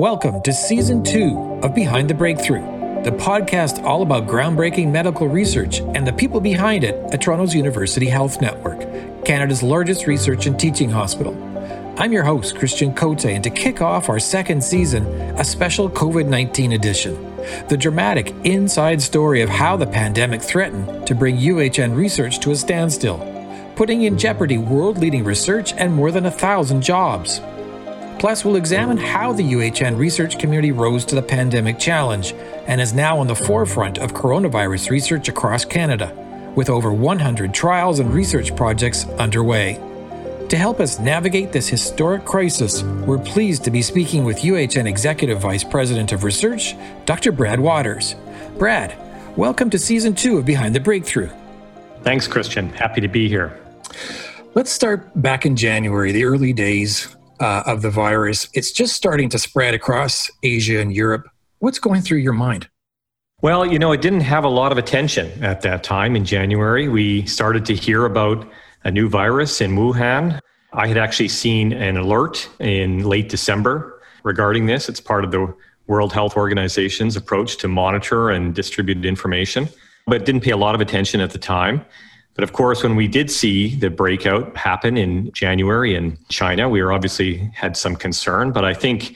Welcome to season two of Behind the Breakthrough, the podcast all about groundbreaking medical research and the people behind it at Toronto's University Health Network, Canada's largest research and teaching hospital. I'm your host, Christian Cote, and to kick off our second season, a special COVID 19 edition. The dramatic inside story of how the pandemic threatened to bring UHN research to a standstill, putting in jeopardy world leading research and more than a thousand jobs. Plus, we'll examine how the UHN research community rose to the pandemic challenge and is now on the forefront of coronavirus research across Canada, with over 100 trials and research projects underway. To help us navigate this historic crisis, we're pleased to be speaking with UHN Executive Vice President of Research, Dr. Brad Wouters. Brad, welcome to season two of Behind the Breakthrough. Thanks, Christian. Happy to be here. Let's start back in January, the early days uh, of the virus. It's just starting to spread across Asia and Europe. What's going through your mind? Well, you know, it didn't have a lot of attention at that time in January. We started to hear about a new virus in Wuhan. I had actually seen an alert in late December regarding this. It's part of the World Health Organization's approach to monitor and distribute information, but didn't pay a lot of attention at the time. But of course, when we did see the breakout happen in January in China, we were obviously had some concern. But I think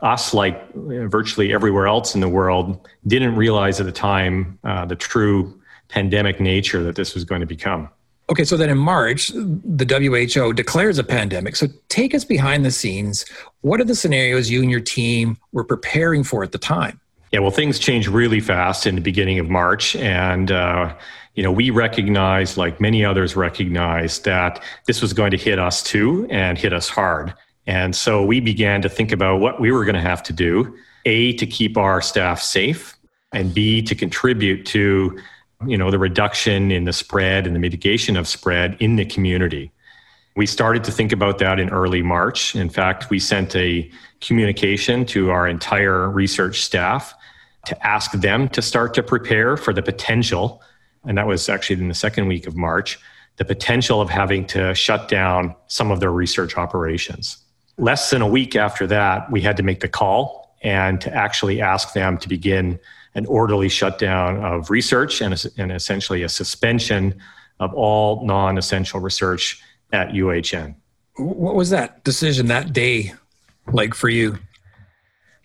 us, like virtually everywhere else in the world, didn't realize at the time uh, the true pandemic nature that this was going to become. Okay, so then in March, the WHO declares a pandemic. So take us behind the scenes. What are the scenarios you and your team were preparing for at the time? Yeah, well, things changed really fast in the beginning of March, and uh, you know, we recognized, like many others recognized, that this was going to hit us too and hit us hard. And so we began to think about what we were going to have to do A, to keep our staff safe, and B, to contribute to you know the reduction in the spread and the mitigation of spread in the community we started to think about that in early march in fact we sent a communication to our entire research staff to ask them to start to prepare for the potential and that was actually in the second week of March, the potential of having to shut down some of their research operations. Less than a week after that, we had to make the call and to actually ask them to begin an orderly shutdown of research and, and essentially a suspension of all non essential research at UHN. What was that decision that day like for you?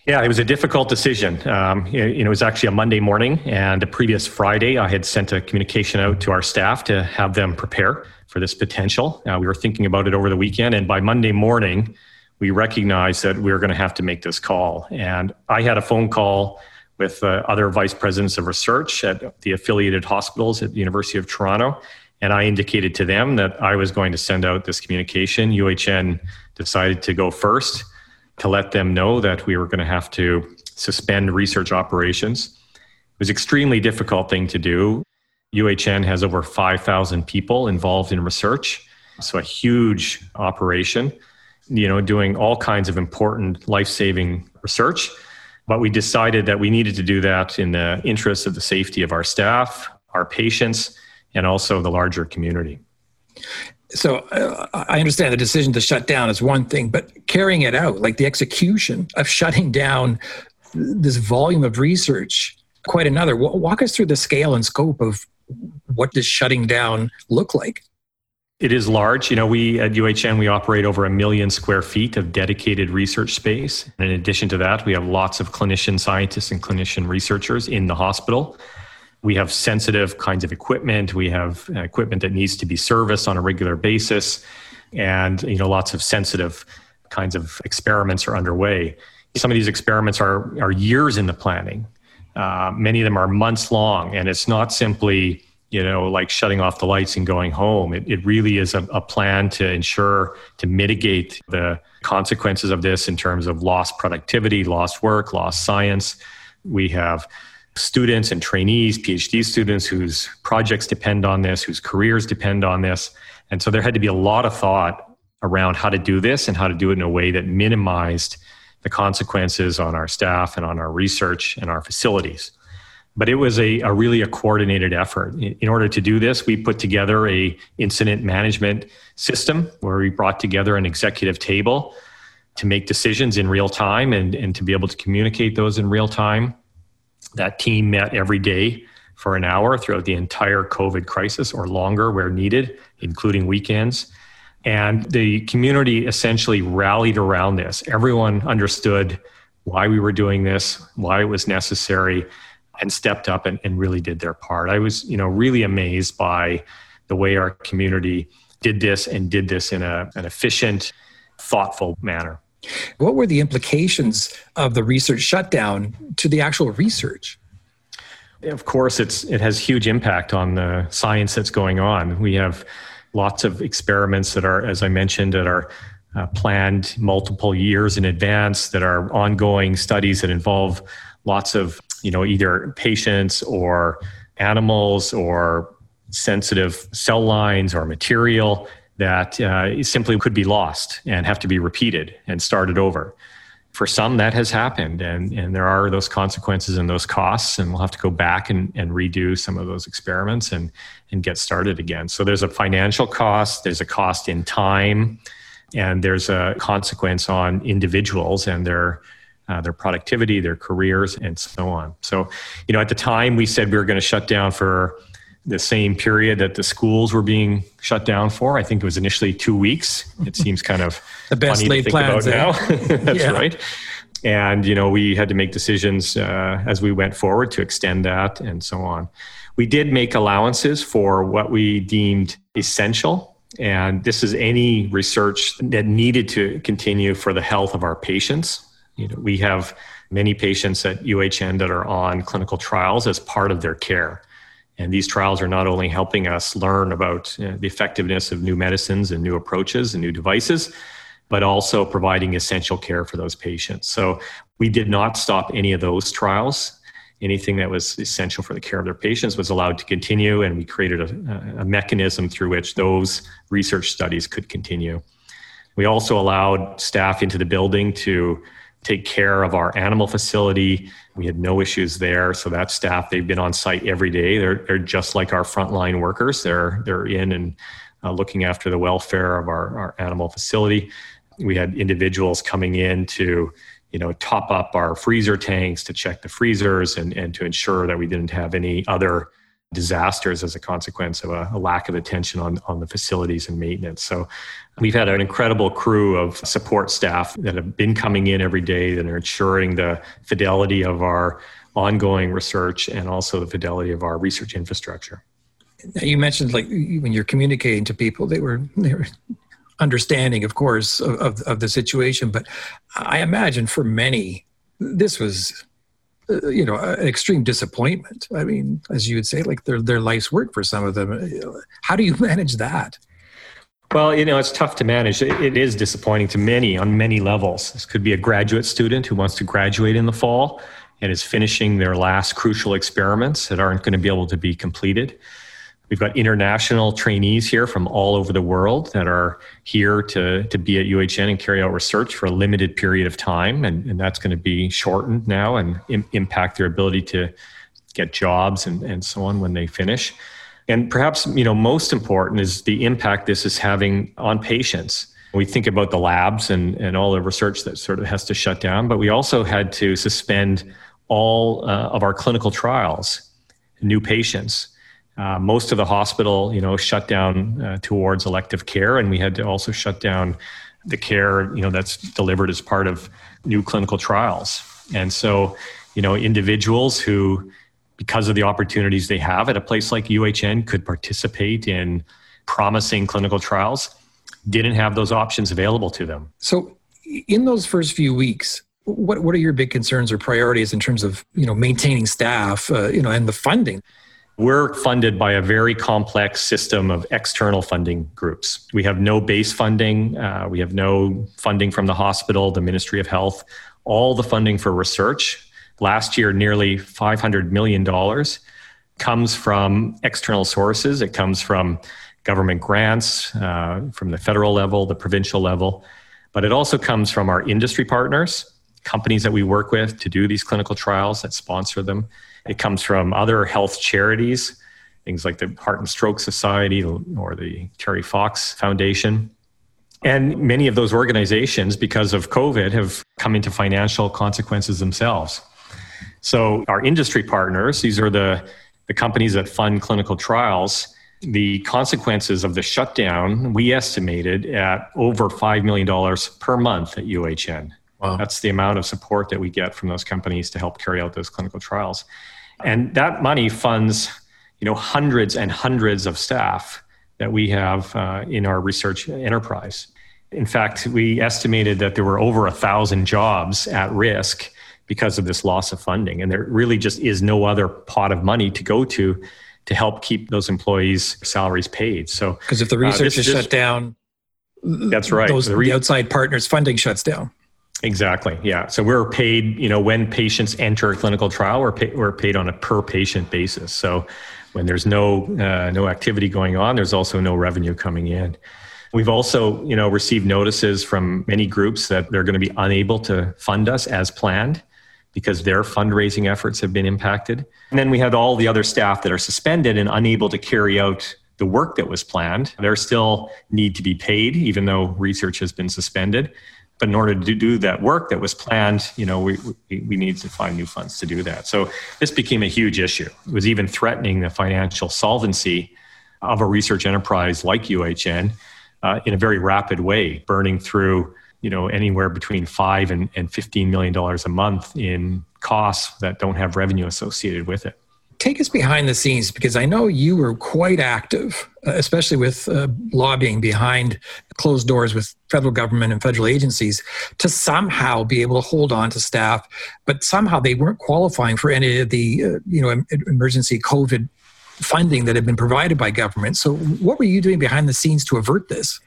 Yeah, it was a difficult decision. Um, it, it, was actually a Monday morning, and the previous Friday, I had sent a communication out to our staff to have them prepare for this potential. Uh, we were thinking about it over the weekend, and by Monday morning, we recognized that we were going to have to make this call. And I had a phone call with uh, other vice presidents of research at the affiliated hospitals at the University of Toronto, and I indicated to them that I was going to send out this communication. UHN decided to go first to let them know that we were going to have to suspend research operations. It was an extremely difficult thing to do. UHN has over 5,000 people involved in research, so a huge operation, you know, doing all kinds of important life-saving research. But we decided that we needed to do that in the interest of the safety of our staff, our patients, and also the larger community so uh, I understand the decision to shut down is one thing, but carrying it out, like the execution of shutting down this volume of research, quite another. Walk us through the scale and scope of what does shutting down look like? It is large. You know, we at UHN we operate over a million square feet of dedicated research space. And in addition to that, we have lots of clinician scientists and clinician researchers in the hospital. We have sensitive kinds of equipment. We have uh, equipment that needs to be serviced on a regular basis, and you know lots of sensitive kinds of experiments are underway. Some of these experiments are are years in the planning. Uh, many of them are months long, and it's not simply you know like shutting off the lights and going home. It, it really is a, a plan to ensure to mitigate the consequences of this in terms of lost productivity, lost work, lost science. We have students and trainees, PhD students whose projects depend on this, whose careers depend on this. And so there had to be a lot of thought around how to do this and how to do it in a way that minimized the consequences on our staff and on our research and our facilities. But it was a, a really a coordinated effort. In order to do this, we put together a incident management system where we brought together an executive table to make decisions in real time and, and to be able to communicate those in real time. That team met every day for an hour throughout the entire COVID crisis or longer where needed, including weekends. And the community essentially rallied around this. Everyone understood why we were doing this, why it was necessary, and stepped up and, and really did their part. I was, you know, really amazed by the way our community did this and did this in a, an efficient, thoughtful manner. What were the implications of the research shutdown to the actual research? Of course, it's it has huge impact on the science that's going on. We have lots of experiments that are, as I mentioned, that are uh, planned multiple years in advance, that are ongoing studies that involve lots of, you know, either patients or animals or sensitive cell lines or material that uh, simply could be lost and have to be repeated and started over. For some, that has happened, and, and there are those consequences and those costs, and we'll have to go back and, and redo some of those experiments and, and get started again. So there's a financial cost, there's a cost in time, and there's a consequence on individuals and their uh, their productivity, their careers, and so on. So, you know, at the time we said we were going to shut down for the same period that the schools were being shut down for. I think it was initially two weeks. It seems kind of the best laid plans now. That's yeah. right. And you know, we had to make decisions uh, as we went forward to extend that and so on. We did make allowances for what we deemed essential and this is any research that needed to continue for the health of our patients. You know, we have many patients at UHN that are on clinical trials as part of their care. And these trials are not only helping us learn about the effectiveness of new medicines and new approaches and new devices, but also providing essential care for those patients. So we did not stop any of those trials anything that was essential for the care of their patients was allowed to continue, and we created a, a mechanism through which those research studies could continue. We also allowed staff into the building to take care of our animal facility. We had no issues there. So that staff, they've been on site every day. They're, they're just like our frontline workers. They're, they're in and uh, looking after the welfare of our, our animal facility. We had individuals coming in to you know, top up our freezer tanks to check the freezers and, and to ensure that we didn't have any other disasters as a consequence of a, a, lack of attention on, on the facilities and maintenance. So we've had an incredible crew of support staff that have been coming in every day that are ensuring the fidelity of our ongoing research and also the fidelity of our research infrastructure. You mentioned like when you're communicating to people, they were they were understanding, of course, of, of, of the situation. But I imagine for many, this was uh, you know an extreme disappointment. I mean as you would say like their their life's work for some of them. How do you manage that? Well you know it's tough to manage. It is disappointing to many on many levels. This could be a graduate student who wants to graduate in the fall and is finishing their last crucial experiments that aren't going to be able to be completed We've got international trainees here from all over the world that are here to, to be at UHN and carry out research for a limited period of time. And, and that's going to be shortened now and Im- impact their ability to get jobs and, and so on when they finish. And perhaps, you know, most important is the impact this is having on patients. We think about the labs and, and all the research that sort of has to shut down, but we also had to suspend all uh, of our clinical trials, new patients. Uh, most of the hospital, you know, shut down uh, towards elective care, and we had to also shut down the care, you know, that's delivered as part of new clinical trials. And so, you know, individuals who, because of the opportunities they have at a place like UHN, could participate in promising clinical trials, didn't have those options available to them. So, in those first few weeks, what what are your big concerns or priorities in terms of you know maintaining staff, uh, you know, and the funding? We're funded by a very complex system of external funding groups. We have no base funding, uh, we have no funding from the hospital, the Ministry of Health, all the funding for research. Last year, nearly $500 million comes from external sources. It comes from government grants uh, from the federal level, the provincial level, but it also comes from our industry partners, companies that we work with to do these clinical trials that sponsor them. It comes from other health charities, things like the Heart and Stroke Society or the Terry Fox Foundation. And many of those organizations, because of COVID, have come into financial consequences themselves. So, our industry partners, these are the, the companies that fund clinical trials, the consequences of the shutdown, we estimated at over $5 million per month at UHN. Wow. That's the amount of support that we get from those companies to help carry out those clinical trials. And that money funds, you know, hundreds and hundreds of staff that we have uh, in our research enterprise. In fact, we estimated that there were over a thousand jobs at risk because of this loss of funding. And there really just is no other pot of money to go to to help keep those employees' salaries paid. So, because if the uh, research uh, is shut down, that's right. Those, the, re- the outside partners' funding shuts down. Exactly. Yeah. So we're paid, you know, when patients enter a clinical trial, we're, pay, we're paid on a per patient basis. So when there's no uh, no activity going on, there's also no revenue coming in. We've also, you know, received notices from many groups that they're going to be unable to fund us as planned because their fundraising efforts have been impacted. And then we had all the other staff that are suspended and unable to carry out the work that was planned. They still need to be paid, even though research has been suspended. But in order to do that work that was planned, you know, we, we, need to find new funds to do that. So this became a huge issue. It was even threatening the financial solvency of a research enterprise like UHN uh, in a very rapid way, burning through you know anywhere between five and, and 15 million dollars a month in costs that don't have revenue associated with it take us behind the scenes because i know you were quite active uh, especially with uh, lobbying behind closed doors with federal government and federal agencies to somehow be able to hold on to staff but somehow they weren't qualifying for any of the uh, you know emergency covid funding that had been provided by government. So what were you doing behind the scenes to avert this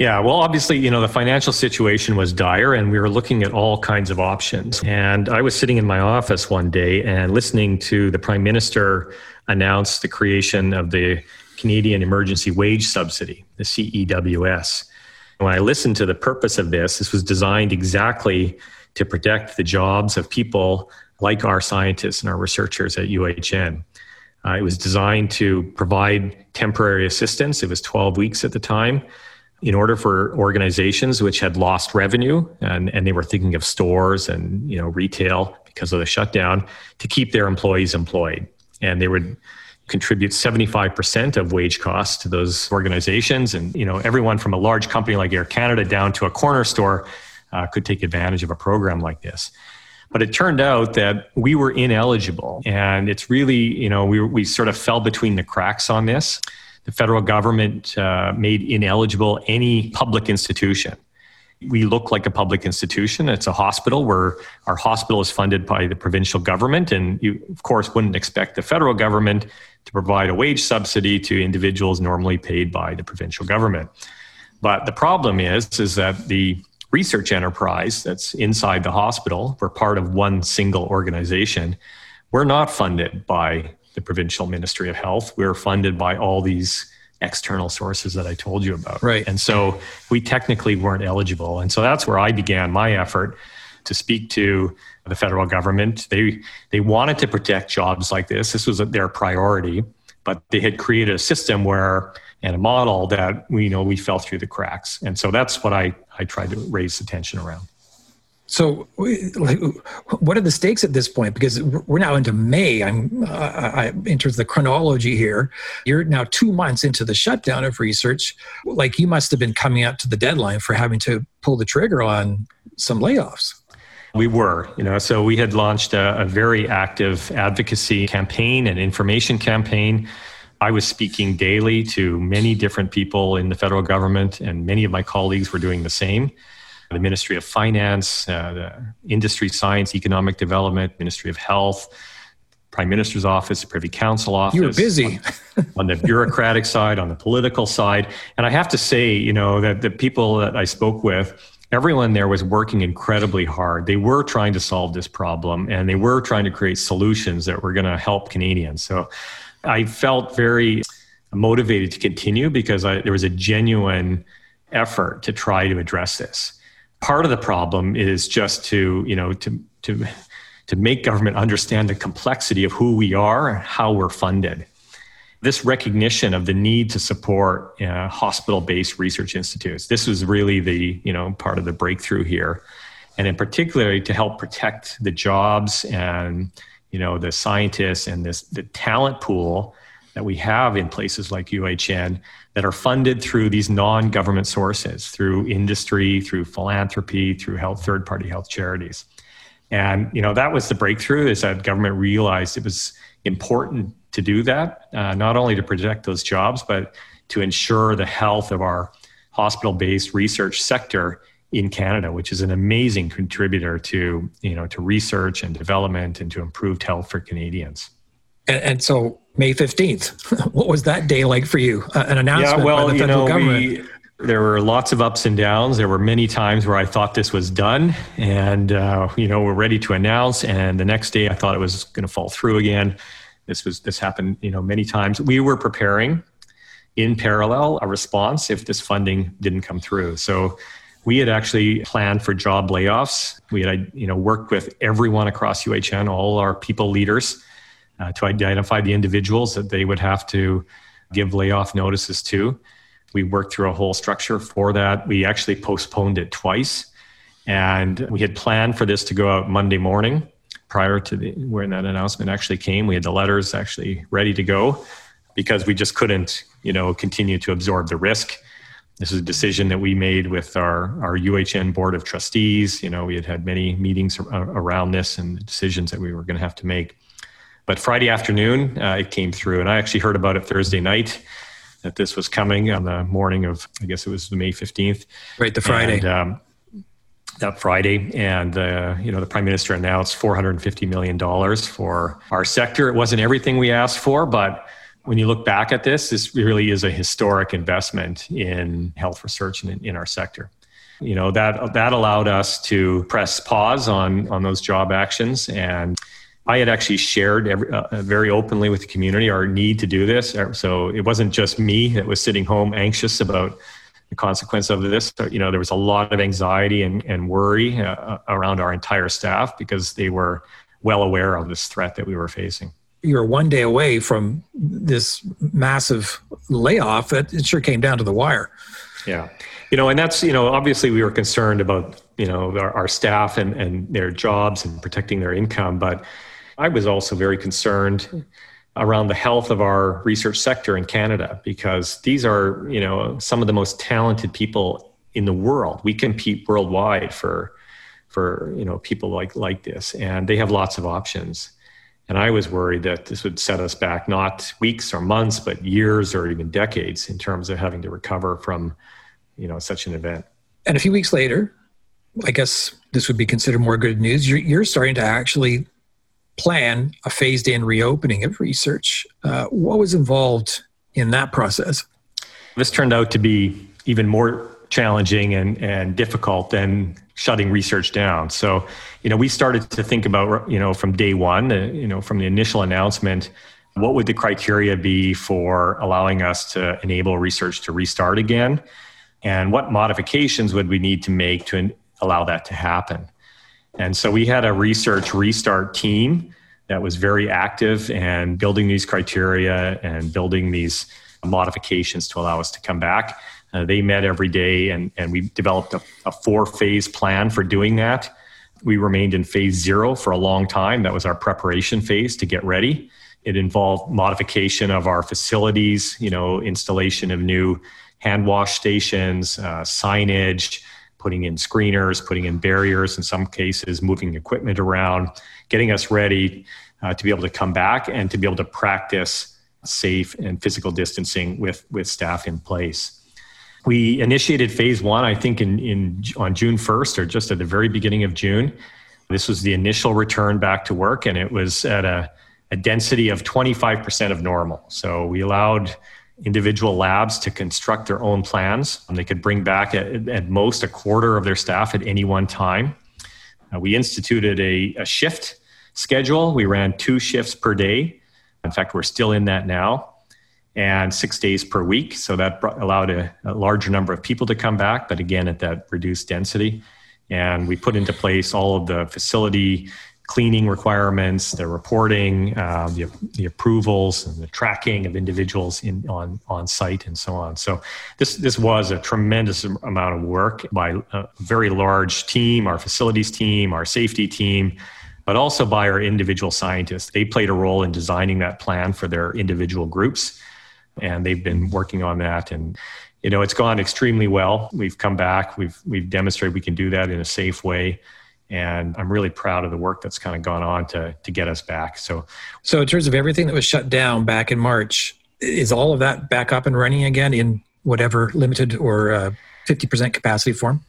yeah, well, obviously, you know, the financial situation was dire and we were looking at all kinds of options. And I was sitting in my office one day and listening to the Prime Minister announce the creation of the Canadian Emergency Wage Subsidy, the CEWS. When I listened to the purpose of this, this was designed exactly to protect the jobs of people like our scientists and our researchers at UHN. Uh, it was designed to provide temporary assistance. It was 12 weeks at the time in order for organizations which had lost revenue and, and they were thinking of stores and you know retail because of the shutdown to keep their employees employed. And they would contribute 75% of wage costs to those organizations. And you know everyone from a large company like air canada down to a corner store uh, could take advantage of a program like this. But it turned out that we were ineligible. And it's really you know we, we sort of fell between the cracks on this the federal government uh, made ineligible any public institution. We look like a public institution. It's a hospital where our hospital is funded by the provincial government. And you, of course, wouldn't expect the federal government to provide a wage subsidy to individuals normally paid by the provincial government. But the problem is, is that the research enterprise that's inside the hospital, we're part of one single organization, we're not funded by the provincial ministry of health. We're funded by all these external sources that i told you about. Right. And so we technically weren't eligible. And so that's where i began my effort to speak to the federal government. They they wanted to protect jobs like this. This was their priority but they had created a system where and a model that we you know we fell through the cracks. And so that's what i i tried to raise attention around so, like, what are the stakes at this point? Because we're now into May. I'm uh, I, in terms of the chronology here. You're now two months into the shutdown of research. Like, you must have been coming up to the deadline for having to pull the trigger on some layoffs. We were, you know, so we had launched a, a very active advocacy campaign and information campaign. I was speaking daily to many different people in the federal government, and many of my colleagues were doing the same the Ministry of Finance, uh, the Industry, Science, Economic Development, Ministry of Health, Prime Minister's Office, Privy Council Office. You were busy. on, on the bureaucratic side, on the political side. And I have to say, you know, that the people that I spoke with, everyone there was working incredibly hard. They were trying to solve this problem and they were trying to create solutions that were going to help Canadians. So I felt very motivated to continue because I, there was a genuine effort to try to address this part of the problem is just to you know to to to make government understand the complexity of who we are and how we're funded this recognition of the need to support uh, hospital-based research institutes. This was really the you know part of the breakthrough here, and in particular to help protect the jobs and you know the scientists and this the talent pool that we have in places like UHN that are funded through these non-government sources, through industry, through philanthropy, through health third-party health charities. And you know that was the breakthrough is that government realized it was important to do that, uh, not only to protect those jobs, but to ensure the health of our hospital-based research sector in Canada, which is an amazing contributor to you know to research and development and to improved health for Canadians. And, and so May fifteenth, what was that day like for you? Uh, an announcement yeah, well, by the federal you know, government. We, there were lots of ups and downs. There were many times where I thought this was done, and uh, you know we're ready to announce. And the next day, I thought it was going to fall through again. This was this happened, you know, many times. We were preparing in parallel a response if this funding didn't come through. So we had actually planned for job layoffs. We had, you know, worked with everyone across UHN, all our people leaders, uh, to identify the individuals that they would have to give layoff notices to. We worked through a whole structure for that. We actually postponed it twice. And we had planned for this to go out Monday morning prior to the, when that announcement actually came. We had the letters actually ready to go because we just couldn't, you know, continue to absorb the risk. This is a decision that we made with our, our UHN board of trustees. You know, we had had many meetings around this and the decisions that we were going to have to make. But Friday afternoon, uh, it came through, and I actually heard about it Thursday night that this was coming on the morning of, I guess it was May 15th. Right, the Friday. And, um, that Friday, and uh, you know the Prime Minister announced 450 million dollars for our sector. It wasn't everything we asked for, but when you look back at this, this really is a historic investment in health research in, in our sector. You know that that allowed us to press pause on on those job actions and I had actually shared every, uh, uh, very openly with the community our need to do this. Uh, so it wasn't just me that was sitting home anxious about the consequence of this. You know, there was a lot of anxiety and, and worry uh, uh, around our entire staff because they were well aware of this threat that we were facing. You're one day away from this massive layoff. It, it sure came down to the wire. Yeah. You know, and that's, you know, obviously we were concerned about, you know, our, our staff and, and their jobs and protecting their income. But I was also very concerned hmm. around the health of our research sector in Canada because these are, you know, some of the most talented people in the world. We compete worldwide for for, you know, people like like this and they have lots of options. And I was worried that this would set us back not weeks or months but years or even decades in terms of having to recover from, you know, such an event. And a few weeks later, I guess this would be considered more good news. You're, you're starting to actually plan a phased in reopening of research. Uh, what was involved in that process? This turned out to be even more challenging and, and difficult than shutting research down. So, you know, we started to think about, you know, from day one, uh, you know, from the initial announcement, what would the criteria be for allowing us to enable research to restart again? And what modifications would we need to make to allow that to happen? And so we had a research restart team that was very active and building these criteria and building these modifications to allow us to come back. Uh, they met every day and, and we developed a, a four phase plan for doing that. We remained in phase zero for a long time. That was our preparation phase to get ready. It involved modification of our facilities, you know, installation of new hand wash stations, uh, signage, putting in screeners, putting in barriers in some cases, moving equipment around, getting us ready uh, to be able to come back and to be able to practice safe and physical distancing with, with staff in place. We initiated phase one, I think, in, in on June 1st or just at the very beginning of June. This was the initial return back to work, and it was at a, a density of 25% of normal. So we allowed individual labs to construct their own plans. And they could bring back at, at, most a quarter of their staff at any one time. Uh, we instituted a, a, shift schedule. We ran two shifts per day. In fact, we're still in that now, and six days per week. So that brought, allowed a, a larger number of people to come back, but again, at that reduced density. And we put into place all of the facility cleaning requirements, the reporting, uh, the, the approvals, and the tracking of individuals in on on site, and so on. So this this was a tremendous amount of work by a very large team, our facilities team, our safety team, but also by our individual scientists. They played a role in designing that plan for their individual groups, and they've been working on that and. You know, it's gone extremely well. We've come back. We've we've demonstrated we can do that in a safe way and I'm really proud of the work that's kind of gone on to to get us back. So, so in terms of everything that was shut down back in March, is all of that back up and running again in whatever limited or uh, 50% capacity form?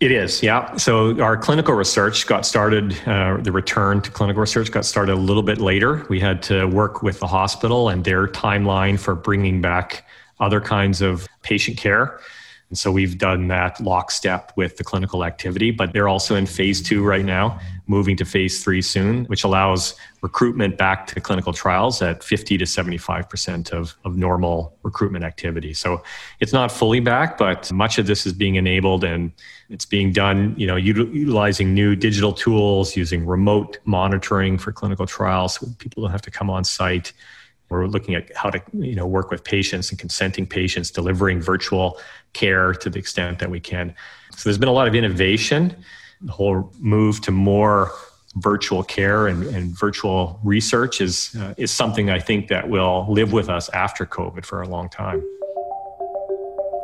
It is, yeah. So our clinical research got started, uh, the return to clinical research got started a little bit later. We had to work with the hospital and their timeline for bringing back other kinds of patient care. And so we've done that lockstep with the clinical activity, but they're also in phase two right now, moving to phase three soon, which allows recruitment back to clinical trials at 50 to 75% of, of normal recruitment activity. So it's not fully back, but much of this is being enabled and it's being done, you know, utilizing new digital tools, using remote monitoring for clinical trials. So people don't have to come on site. We're looking at how to, you know, work with patients and consenting patients, delivering virtual care to the extent that we can. So there's been a lot of innovation. The whole move to more virtual care and, and virtual research is uh, is something I think that will live with us after COVID for a long time.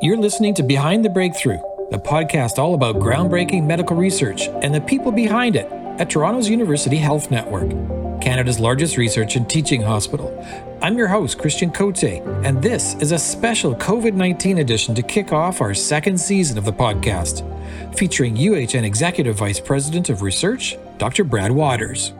You're listening to Behind the Breakthrough, the podcast all about groundbreaking medical research and the people behind it at Toronto's University Health Network, Canada's largest research and teaching hospital. I'm your host, Christian Cote, and this is a special COVID 19 edition to kick off our second season of the podcast, featuring UHN Executive Vice President of Research, Dr. Brad Wouters.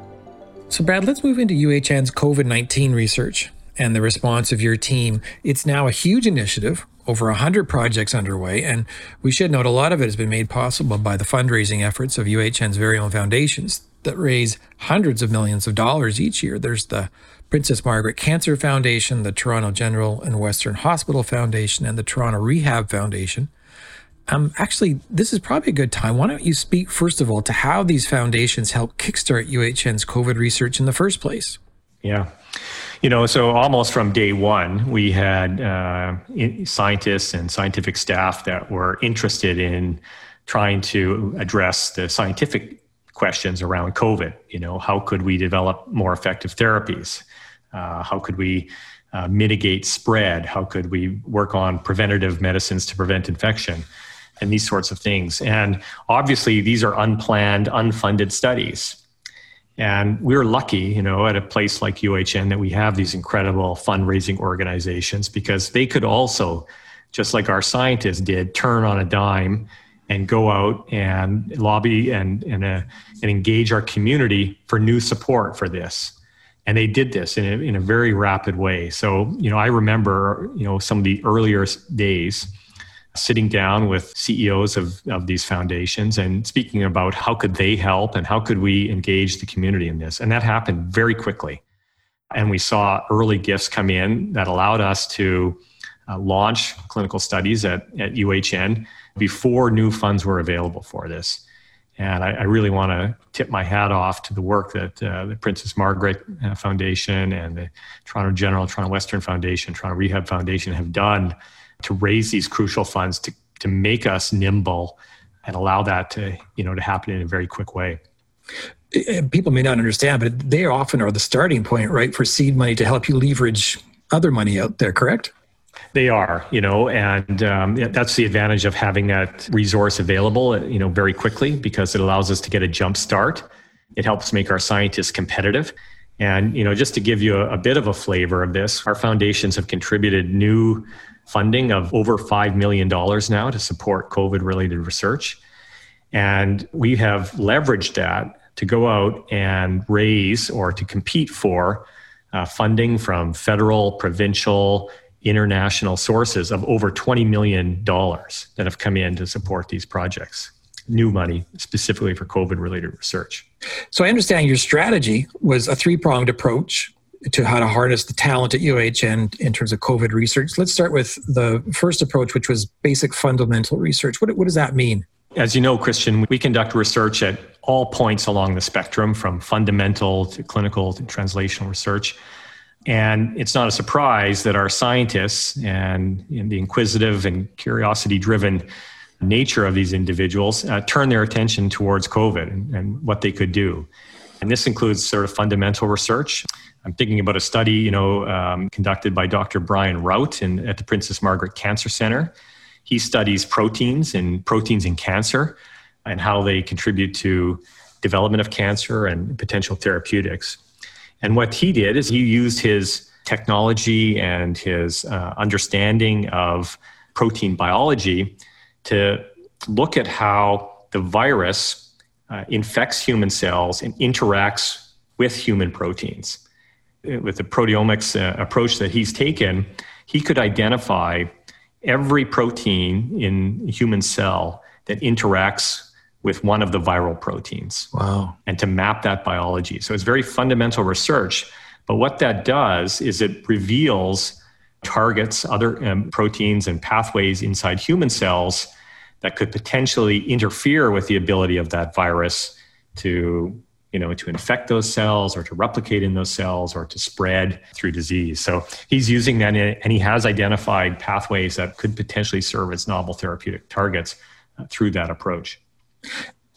So, Brad, let's move into UHN's COVID 19 research and the response of your team. It's now a huge initiative, over 100 projects underway, and we should note a lot of it has been made possible by the fundraising efforts of UHN's very own foundations that raise hundreds of millions of dollars each year. There's the Princess Margaret Cancer Foundation, the Toronto General and Western Hospital Foundation, and the Toronto Rehab Foundation. Um, actually, this is probably a good time. Why don't you speak, first of all, to how these foundations help kickstart UHN's COVID research in the first place? Yeah. You know, so almost from day one, we had uh, scientists and scientific staff that were interested in trying to address the scientific questions around COVID. You know, how could we develop more effective therapies? Uh, how could we uh, mitigate spread? How could we work on preventative medicines to prevent infection? And these sorts of things. And obviously, these are unplanned, unfunded studies. And we're lucky, you know, at a place like UHN that we have these incredible fundraising organizations because they could also, just like our scientists did, turn on a dime and go out and lobby and and, uh, and engage our community for new support for this. And they did this in a, in a very rapid way. So you know i remember you know some of the earlier days sitting down with ceos of, of these foundations and speaking about how could they help and how could we engage the community in this. And that happened very quickly. And we saw early gifts come in that allowed us to uh, launch clinical studies at, at uhn before new funds were available for this. And I, I really want to tip my hat off to the work that uh, the Princess Margaret uh, Foundation and the Toronto General, Toronto Western Foundation, Toronto Rehab Foundation have done to raise these crucial funds to, to make us nimble and allow that to, you know, to happen in a very quick way. Eh, eh, people may not understand, but they often are the starting point, right, for seed money to help you leverage other money out there, correct? They are, you know, and um, that's the advantage of having that resource available, eh, you know, very quickly because it allows us to get a jump start. It helps make our scientists competitive. And, you know, just to give you a, a bit of a flavor of this, our foundations have contributed new funding of over $5 million now to support COVID related research. And we have leveraged that to go out and raise or to compete for uh, funding from federal, provincial, international sources of over $20 million that have come in to support these projects. New money specifically for COVID related research. So I understand your strategy was a three pronged approach to how to harness the talent at UHN in terms of COVID research. Let's start with the first approach, which was basic fundamental research. What, what does that mean? As you know, Christian, we conduct research at all points along the spectrum from fundamental to clinical to translational research. And it's not a surprise that our scientists and, and the inquisitive and curiosity driven nature of these individuals uh, turn their attention towards COVID and, and, what they could do. And this includes sort of fundamental research. I'm thinking about a study, you know, um, conducted by Dr. Brian Raught in, at the Princess Margaret Cancer Center. He studies proteins and proteins in cancer and how they contribute to development of cancer and potential therapeutics. And what he did is he used his technology and his uh, understanding of protein biology to look at how the virus uh, infects human cells and interacts with human proteins. With the proteomics uh, approach that he's taken, he could identify every protein in a human cell that interacts with one of the viral proteins. Wow. And to map that biology. So it's very fundamental research. But what that does is it reveals targets, other um, proteins, and pathways inside human cells that could potentially interfere with the ability of that virus to you know to infect those cells or to replicate in those cells or to spread through disease so he's using that and he has identified pathways that could potentially serve as novel therapeutic targets uh, through that approach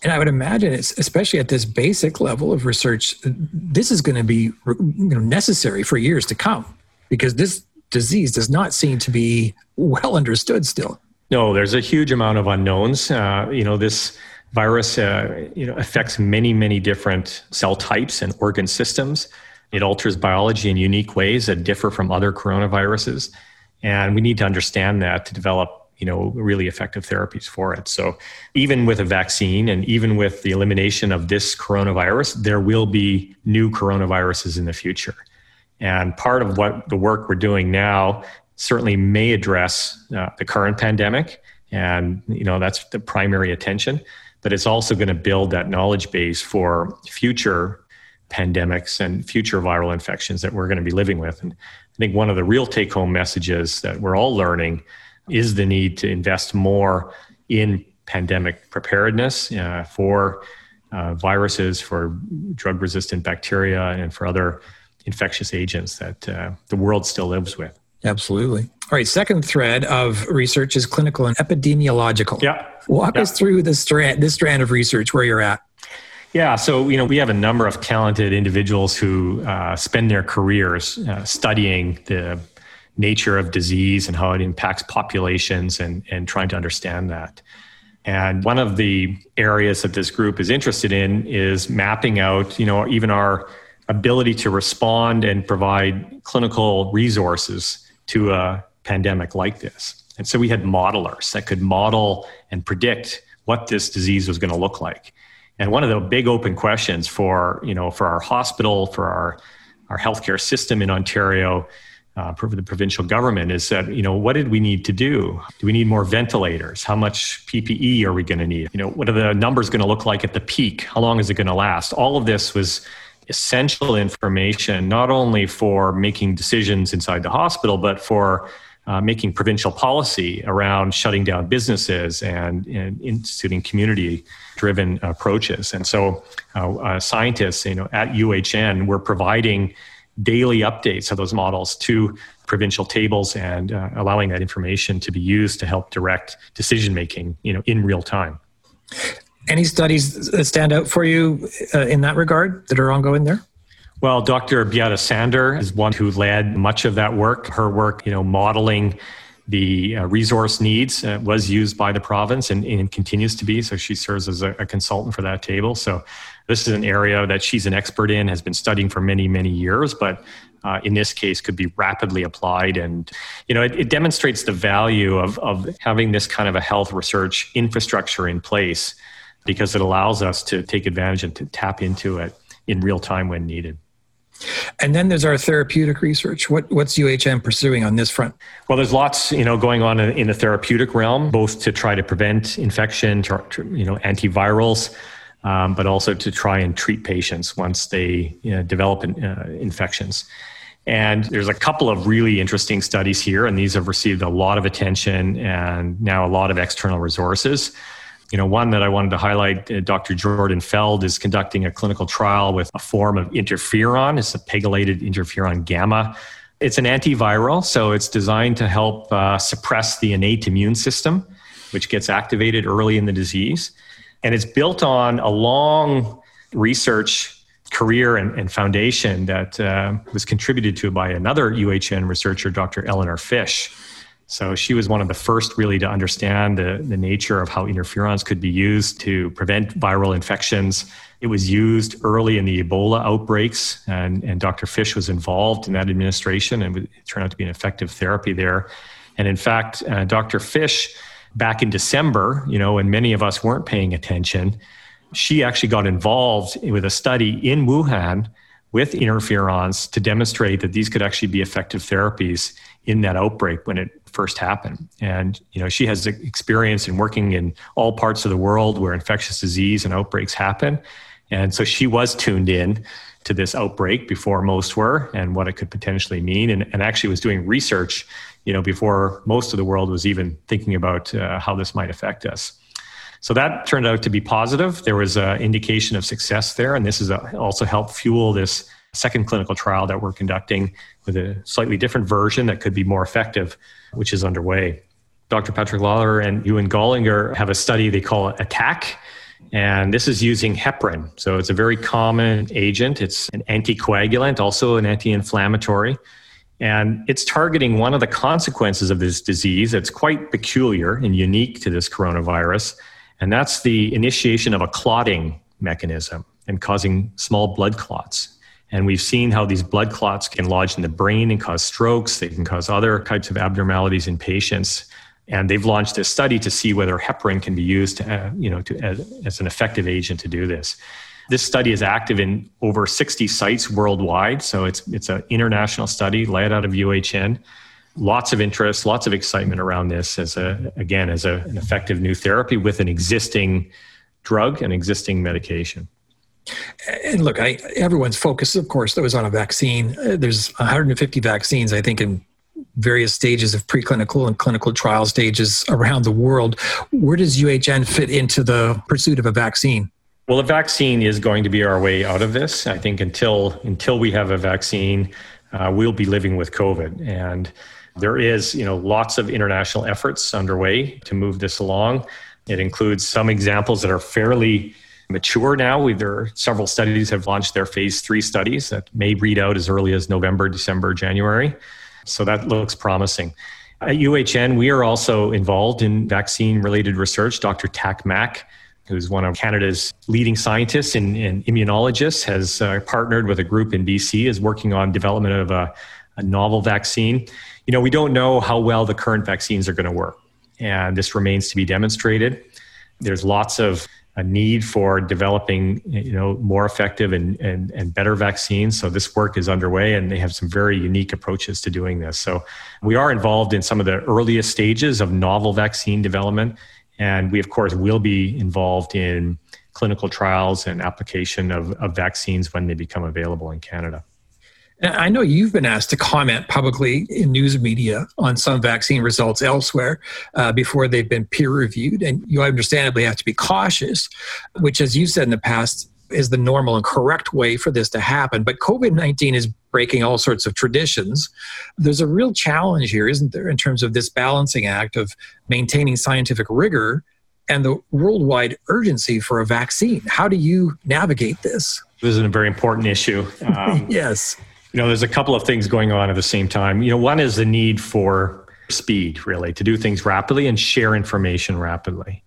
and I would imagine it's especially at this basic level of research, this is going to be you know, necessary for years to come because this disease does not seem to be well understood still. No, there's a huge amount of unknowns. Uh, you know, this virus uh, you know, affects many, many different cell types and organ systems. It alters biology in unique ways that differ from other coronaviruses. And we need to understand that to develop you know really effective therapies for it so even with a vaccine and even with the elimination of this coronavirus there will be new coronaviruses in the future and part of what the work we're doing now certainly may address uh, the current pandemic, and you know that's the primary attention. But it's also going to build that knowledge base for future pandemics and future viral infections that we're going to be living with. And I think one of the real take-home messages that we're all learning is the need to invest more in pandemic preparedness uh, for uh, viruses, for drug-resistant bacteria, and for other infectious agents that uh, the world still lives with. Absolutely. All right. Second thread of research is clinical and epidemiological. Yeah. Walk yeah. us through this strand, this strand of research where you're at. Yeah, so you know we have a number of talented individuals who uh, spend their careers uh, studying the nature of disease and how it impacts populations and and trying to understand that. And one of the areas that this group is interested in is mapping out, you know, even our ability to respond and provide clinical resources to a pandemic like this. And so we had modelers that could model and predict what this disease was going to look like. And one of the big open questions for, you know, for our hospital, for our, our healthcare system in Ontario, uh, for the provincial government is that, you know, what did we need to do? Do we need more ventilators? How much PPE are we going to need? You know, what are the numbers going to look like at the peak? How long is it going to last? All of this was essential information, not only for making decisions inside the hospital, but for uh, making provincial policy around shutting down businesses and, and instituting community driven approaches. And so, uh, uh, scientists you know, at UHN, we're providing daily updates of those models to provincial tables and uh, allowing that information to be used to help direct decision making you know, in real time. Any studies that stand out for you uh, in that regard that are ongoing there? Well, Dr. Beata Sander is one who led much of that work. Her work, you know, modeling the uh, resource needs uh, was used by the province and, and, continues to be. So she serves as a, a, consultant for that table. So this is an area that she's an expert in, has been studying for many, many years, but uh, in this case could be rapidly applied. And, you know, it, it demonstrates the value of, of having this kind of a health research infrastructure in place because it allows us to take advantage and to tap into it in real time when needed. And then there's our therapeutic research. What, what's UHM pursuing on this front? Well, there's lots, you know, going on in, in the therapeutic realm, both to try to prevent infection, to, to, you know, antivirals, um, but also to try and treat patients once they you know, develop uh, infections. And there's a couple of really interesting studies here, and these have received a lot of attention and now a lot of external resources. You know, one that I wanted to highlight, uh, Dr. Jordan Feld is conducting a clinical trial with a form of interferon. It's a pegylated interferon lambda. It's an antiviral, so it's designed to help uh, suppress the innate immune system, which gets activated early in the disease. And it's built on a long research career and, and foundation that uh, was contributed to by another UHN researcher, Dr. Eleanor Fish. So she was one of the first really to understand the, the nature of how interferons could be used to prevent viral infections. It was used early in the Ebola outbreaks, and, and Dr. Fish was involved in that administration, and it turned out to be an effective therapy there. And in fact, uh, Dr. Fish, back in December, you know, when many of us weren't paying attention, she actually got involved with a study in Wuhan with interferons to demonstrate that these could actually be effective therapies in that outbreak when it first happened. And you know, she has experience in working in all parts of the world where infectious disease and outbreaks happen. And so she was tuned in to this outbreak before most were and what it could potentially mean and, and actually was doing research you know before most of the world was even thinking about uh, how this might affect us so that turned out to be positive. There was an indication of success there, and this has also helped fuel this second clinical trial that we're conducting with a slightly different version that could be more effective, which is underway. Dr. Patrick Lawler and Ewan Goligher have a study they call ATTACC, and this is using heparin. So it's a very common agent. It's an anticoagulant, also an anti inflammatory. And it's targeting one of the consequences of this disease that's quite peculiar and unique to this coronavirus, and that's the initiation of a clotting mechanism and causing small blood clots. And we've seen how these blood clots can lodge in the brain and cause strokes. They can cause other types of abnormalities in patients. And they've launched a study to see whether heparin can be used, to, uh, you know, to, as, as an effective agent to do this. This study is active in over 60 sites worldwide, so it's it's an international study led out of UHN lots of interest, lots of excitement around this as a again as a, an effective new therapy with an existing drug and existing medication. And look, I, everyone's focus, of course, that was on a vaccine. Uh, there's 150 vaccines, I think, in various stages of preclinical and clinical trial stages around the world. Where does UHN fit into the pursuit of a vaccine? Well, a vaccine is going to be our way out of this. I think until until we have a vaccine, uh, we'll be living with COVID and there is, you know, lots of international efforts underway to move this along. It includes some examples that are fairly mature now. We, there are several studies have launched their phase three studies that may read out as early as November, December, January. So that looks promising. At UHN, we are also involved in vaccine related research. Dr. Tak Mak, who's one of Canada's leading scientists and, and immunologists, has uh, partnered with a group in BC, is working on development of a, a novel vaccine you know, we don't know how well the current vaccines are going to work. And this remains to be demonstrated. There's lots of a need for developing you know more effective and, and, and better vaccines so this work is underway and they have some very unique approaches to doing this so we are involved in some of the earliest stages of novel vaccine development and we of course will be involved in clinical trials and application of, of vaccines when they become available in canada I know you've been asked to comment publicly in news media on some vaccine results elsewhere uh, before they've been peer reviewed. And you understandably have to be cautious, which, as you said in the past, is the normal and correct way for this to happen. But COVID 19 is breaking all sorts of traditions. There's a real challenge here, isn't there, in terms of this balancing act of maintaining scientific rigor and the worldwide urgency for a vaccine? How do you navigate this? This is a very important issue. Um, yes. You know, there's a couple of things going on at the same time. You know, one is the need for speed, really, to do things rapidly and share information rapidly.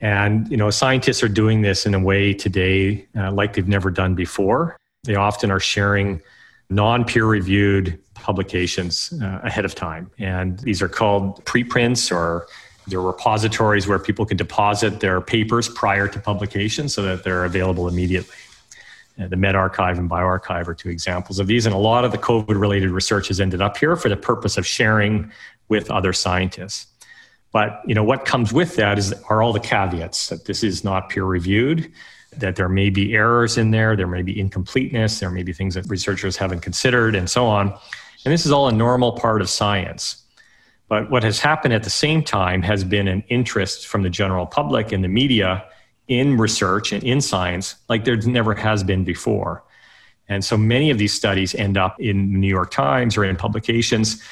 And, you know, scientists are doing this in a way today uh, like they've never done before. They often are sharing non peer reviewed publications uh, ahead of time. And these are called preprints or they're repositories where people can deposit their papers prior to publication so that they're available immediately. Uh, the medRxiv and bioRxiv are two examples of these. And a lot of the COVID related research has ended up here for the purpose of sharing with other scientists. But you know what comes with that is are all the caveats that this is not peer reviewed, that there may be errors in there, there may be incompleteness, there may be things that researchers haven't considered, and so on. And this is all a normal part of science. But what has happened at the same time has been an interest from the general public and the media in research and in science like there never has been before. And so many of these studies end up in the New York Times or in publications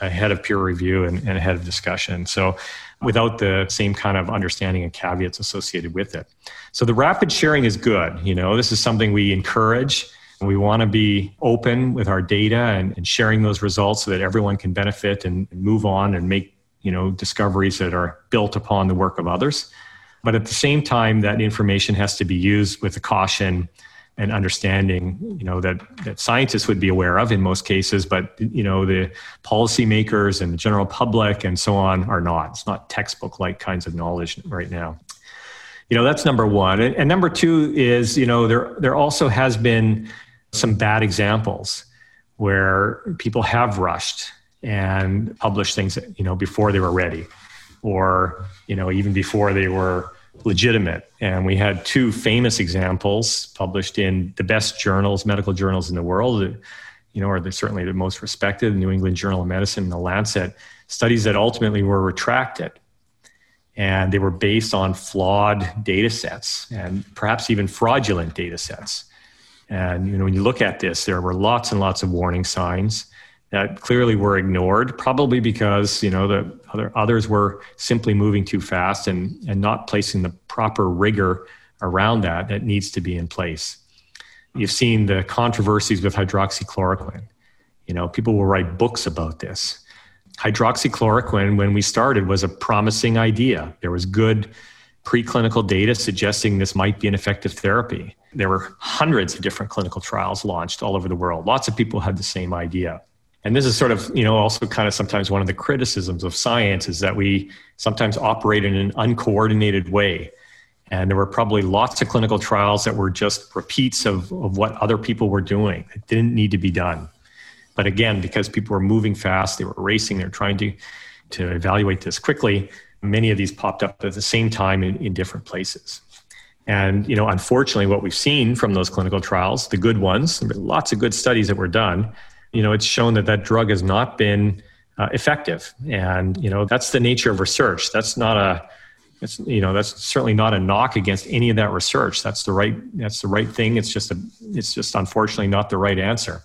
ahead of peer review and, and ahead of discussion. So without the same kind of understanding and caveats associated with it. So the rapid sharing is good. You know, this is something we encourage. We want to be open with our data and, and sharing those results so that everyone can benefit and move on and make, you know, discoveries that are built upon the work of others. But at the same time, that information has to be used with the caution and understanding, you know, that, that scientists would be aware of in most cases, but, you know, the policymakers and the general public and so on are not. It's not textbook-like kinds of knowledge right now. You know, that's number one. And, and number two is, you know, there, there also has been some bad examples where people have rushed and published things, you know, before they were ready or, you know, even before they were legitimate. And we had two famous examples published in the best journals, medical journals in the world, you know, they certainly the most respected, the New England Journal of Medicine and the Lancet, studies that ultimately were retracted. And they were based on flawed data sets and perhaps even fraudulent data sets. And you know, when you look at this, there were lots and lots of warning signs that clearly were ignored, probably because you know the other others were simply moving too fast and and not placing the proper rigor around that that needs to be in place. You've seen the controversies with hydroxychloroquine. You know, people will write books about this. Hydroxychloroquine, when we started, was a promising idea. There was good preclinical data suggesting this might be an effective therapy. There were hundreds of different clinical trials launched all over the world. Lots of people had the same idea and this is sort of you know also kind of sometimes one of the criticisms of science is that we sometimes operate in an uncoordinated way. And there were probably lots of clinical trials that were just repeats of, of what other people were doing it didn't need to be done. But again because people were moving fast they were racing they're trying to to evaluate this quickly many of these popped up at the same time in, in different places. And you know unfortunately what we've seen from those clinical trials the good ones lots of good studies that were done you know, it's shown that that drug has not been uh, effective. And, you know, that's the nature of research. That's not a, it's, you know, that's certainly not a knock against any of that research. That's the right, that's the right thing. It's just a, it's just unfortunately not the right answer.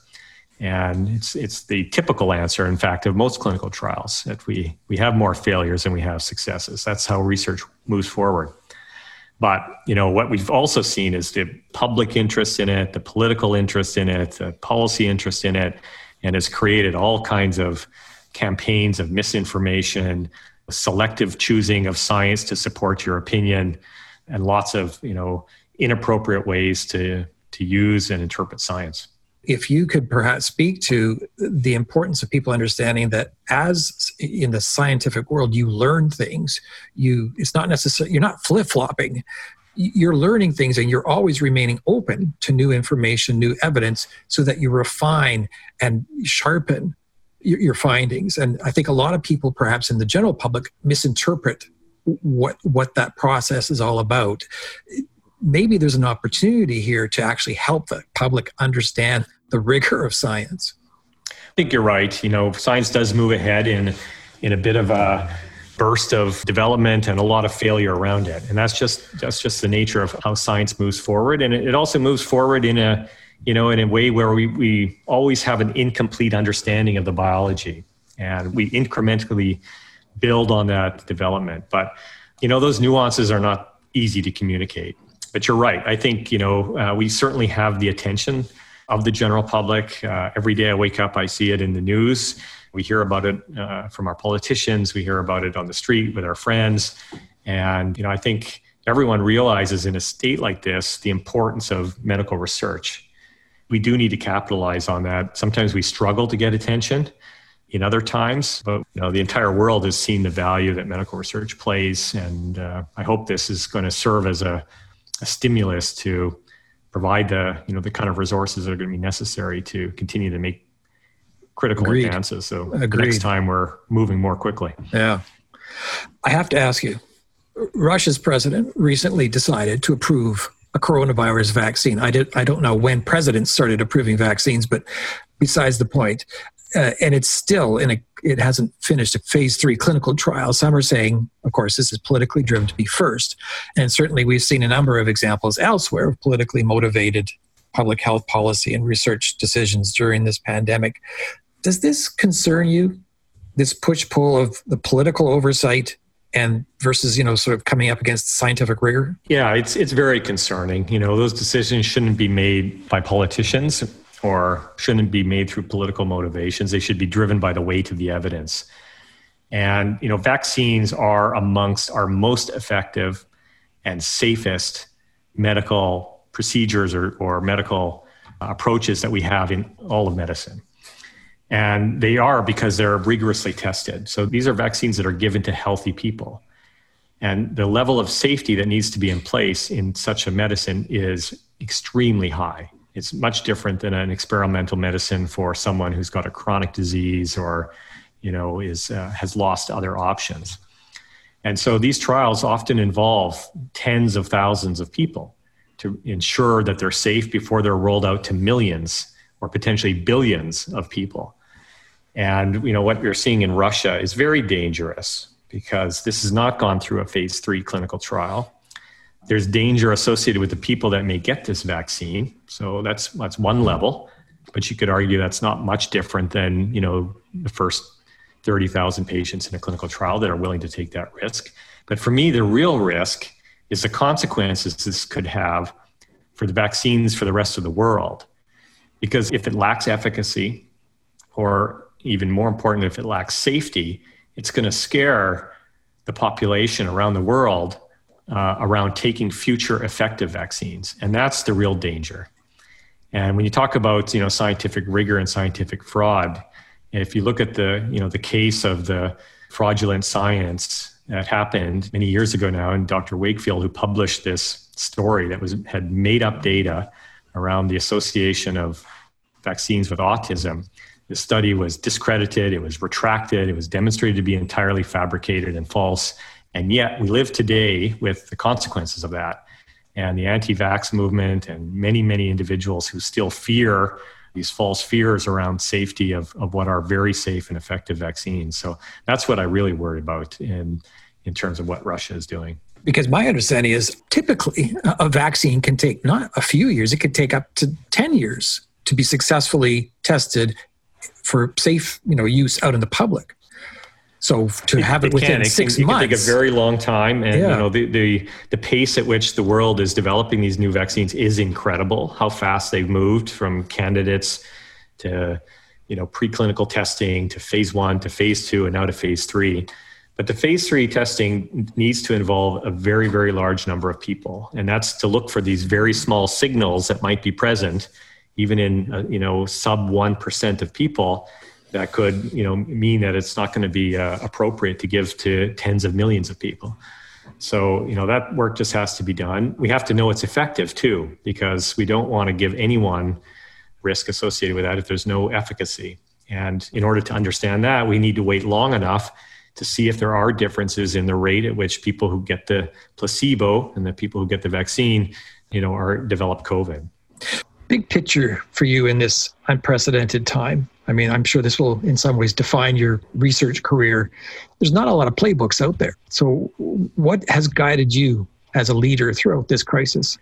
And it's, it's the typical answer, in fact, of most clinical trials that we, we have more failures than we have successes. That's how research moves forward. But you know what we've also seen is the public interest in it, the political interest in it, the policy interest in it, and has created all kinds of campaigns of misinformation, selective choosing of science to support your opinion, and lots of you know inappropriate ways to to use and interpret science. If you could perhaps speak to the importance of people understanding that as in the scientific world you learn things you it's not necessarily you're not flip-flopping you're learning things and you're always remaining open to new information new evidence so that you refine and sharpen your, findings and i think a lot of people perhaps in the general public misinterpret what what that process is all about maybe there's an opportunity here to actually help the public understand the rigor of science. I think you're right. You know, science does move ahead in in a bit of a burst of development and a lot of failure around it. And that's just that's just the nature of how science moves forward. And it also moves forward in a you know in a way where we, we always have an incomplete understanding of the biology. And we incrementally build on that development. But you know, those nuances are not easy to communicate but you're right. I think you know uh, we certainly have the attention of the general public. Uh, every day I wake up, I see it in the news. We hear about it uh, from our politicians. We hear about it on the street with our friends, and you know I think everyone realizes in a state like this the importance of medical research. We do need to capitalize on that. Sometimes we struggle to get attention in other times. But you know, the entire world has seen the value that medical research plays, and uh, I hope this is going to serve as a a stimulus to provide the you know the kind of resources that are going to be necessary to continue to make critical Agreed. advances. So Agreed. next time we're moving more quickly. Yeah, I have to ask you. Russia's president recently decided to approve a coronavirus vaccine. I did. I don't know when presidents started approving vaccines, but besides the point. Uh, and it's still in a it hasn't finished a phase three clinical trial. Some are saying, of course, this is politically driven to be first. And certainly we've seen a number of examples elsewhere of politically motivated public health policy and research decisions during this pandemic. Does this concern you? This push pull of the political oversight and versus you know sort of coming up against scientific rigor? Yeah it's it's very concerning. You know those decisions shouldn't be made by politicians or shouldn't be made through political motivations. They should be driven by the weight of the evidence. And you know vaccines are amongst our most effective and safest medical procedures or, or medical approaches that we have in all of medicine and they are because they're rigorously tested. So these are vaccines that are given to healthy people. And the level of safety that needs to be in place in such a medicine is extremely high. It's much different than an experimental medicine for someone who's got a chronic disease or, you know, is uh, has lost other options. And so these trials often involve tens of thousands of people to ensure that they're safe before they're rolled out to millions or potentially billions of people. And you know what we're seeing in Russia is very dangerous because this has not gone through a phase three clinical trial. There's danger associated with the people that may get this vaccine. So that's that's one level. But you could argue that's not much different than you know the first 30,000 patients in a clinical trial that are willing to take that risk. But for me, the real risk is the consequences this could have for the vaccines for the rest of the world. Because if it lacks efficacy or even more important, if it lacks safety, it's going to scare the population around the world uh, around taking future effective vaccines. And that's the real danger. And when you talk about you know scientific rigor and scientific fraud, if you look at the you know the case of the fraudulent science that happened many years ago now, and Dr. Wakefield, who published this story that was had made up data around the association of vaccines with autism, the study was discredited, it was retracted, it was demonstrated to be entirely fabricated and false. And yet we live today with the consequences of that. And the anti vax movement and many, many individuals who still fear these false fears around safety of, of what are very safe and effective vaccines. So that's what I really worry about in, in terms of what Russia is doing. Because my understanding is typically a vaccine can take not a few years, it could take up to 10 years to be successfully tested for safe, you know, use out in the public. So to have it, it within can. six it can, months, it can take a very long time, and yeah. you know the, the the pace at which the world is developing these new vaccines is incredible. How fast they've moved from candidates to you know preclinical testing to phase one to phase two and now to phase three. But the phase three testing needs to involve a very very large number of people, and that's to look for these very small signals that might be present even in uh, you know sub one percent of people, that could you know mean that it's not going to be uh, appropriate to give to tens of millions of people. So you know that work just has to be done. We have to know it's effective too, because we don't want to give anyone risk associated with that if there's no efficacy. And in order to understand that, we need to wait long enough to see if there are differences in the rate at which people who get the placebo and the people who get the vaccine, you know, are develop COVID big picture for you in this unprecedented time? I mean, I'm sure this will in some ways define your research career. There's not a lot of playbooks out there. So, what has guided you as a leader throughout this crisis?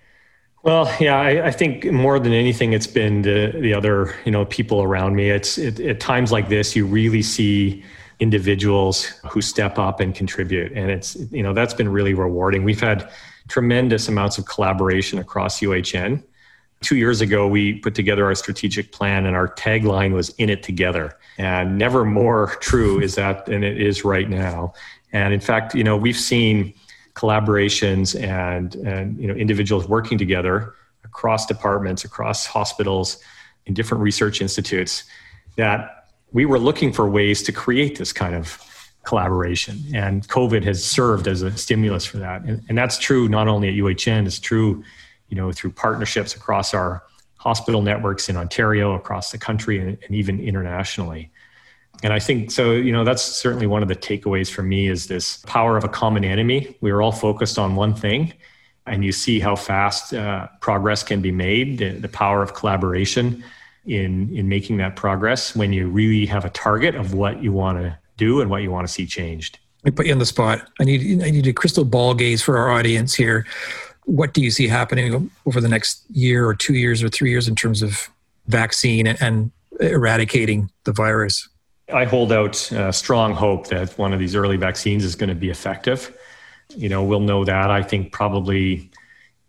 Well, yeah, I, I, think more than anything, it's been the, the other, you know, people around me. It's it, at times like this, you really see individuals who step up and contribute, and it's you know that's been really rewarding. We've had tremendous amounts of collaboration across UHN Two years ago, we put together our strategic plan, and our tagline was "In it together." And never more true is that than it is right now. And in fact, you know, we've seen collaborations and and you know individuals working together across departments, across hospitals, in different research institutes that we were looking for ways to create this kind of collaboration. And COVID has served as a stimulus for that. And, and that's true not only at UHN, it's true you know, through partnerships across our hospital networks in Ontario, across the country, and, and even internationally. And I think so, you know, that's certainly one of the takeaways for me is this power of a common enemy. We are all focused on one thing, and you see how fast uh, progress can be made, the, the power of collaboration in in making that progress when you really have a target of what you want to do and what you want to see changed. I put you on the spot. I need I need a crystal ball gaze for our audience here. What do you see happening over the next year or two years or three years in terms of vaccine and eradicating the virus? I hold out uh, strong hope that one of these early vaccines is going to be effective. You know, we'll know that I think probably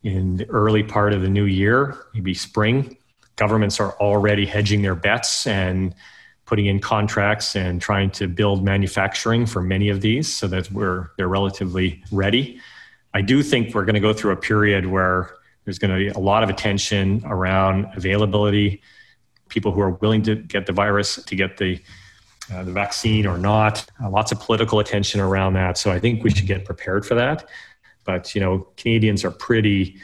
in the early part of the new year, maybe spring. Governments are already hedging their bets and putting in contracts and trying to build manufacturing for many of these so that we're they're relatively ready. I do think we're going to go through a period where there's going to be a lot of attention around availability, people who are willing to get the virus to get the uh, the vaccine or not. Uh, lots of political attention around that. So I think we should get prepared for that. But you know, Canadians are pretty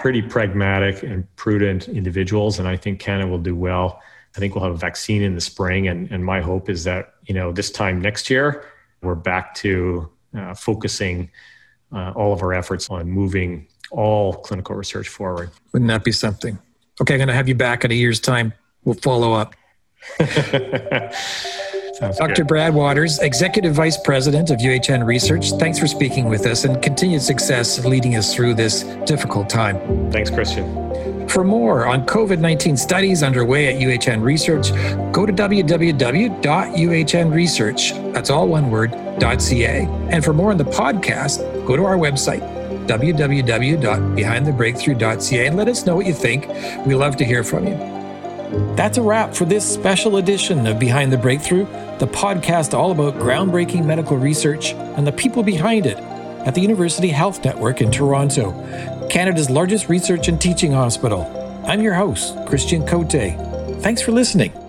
pretty pragmatic and prudent individuals, and I think Canada will do well. I think we'll have a vaccine in the spring, and, and my hope is that you know this time next year we're back to uh, focusing uh, all of our efforts on moving all clinical research forward. Wouldn't that be something? Okay, I'm going to have you back in a year's time. We'll follow up. Dr. Good. Brad Wouters, Executive Vice President of UHN Research, thanks for speaking with us and continued success leading us through this difficult time. Thanks, Christian. For more on COVID 19 studies underway at UHN Research, go to www.uhnresearch, that's all one word, .ca. And for more on the podcast, go to our website, www.behindthebreakthrough.ca, and let us know what you think. We love to hear from you. That's a wrap for this special edition of Behind the Breakthrough, the podcast all about groundbreaking medical research and the people behind it at the University Health Network in Toronto, Canada's largest research and teaching hospital. I'm your host, Christian Cote. Thanks for listening.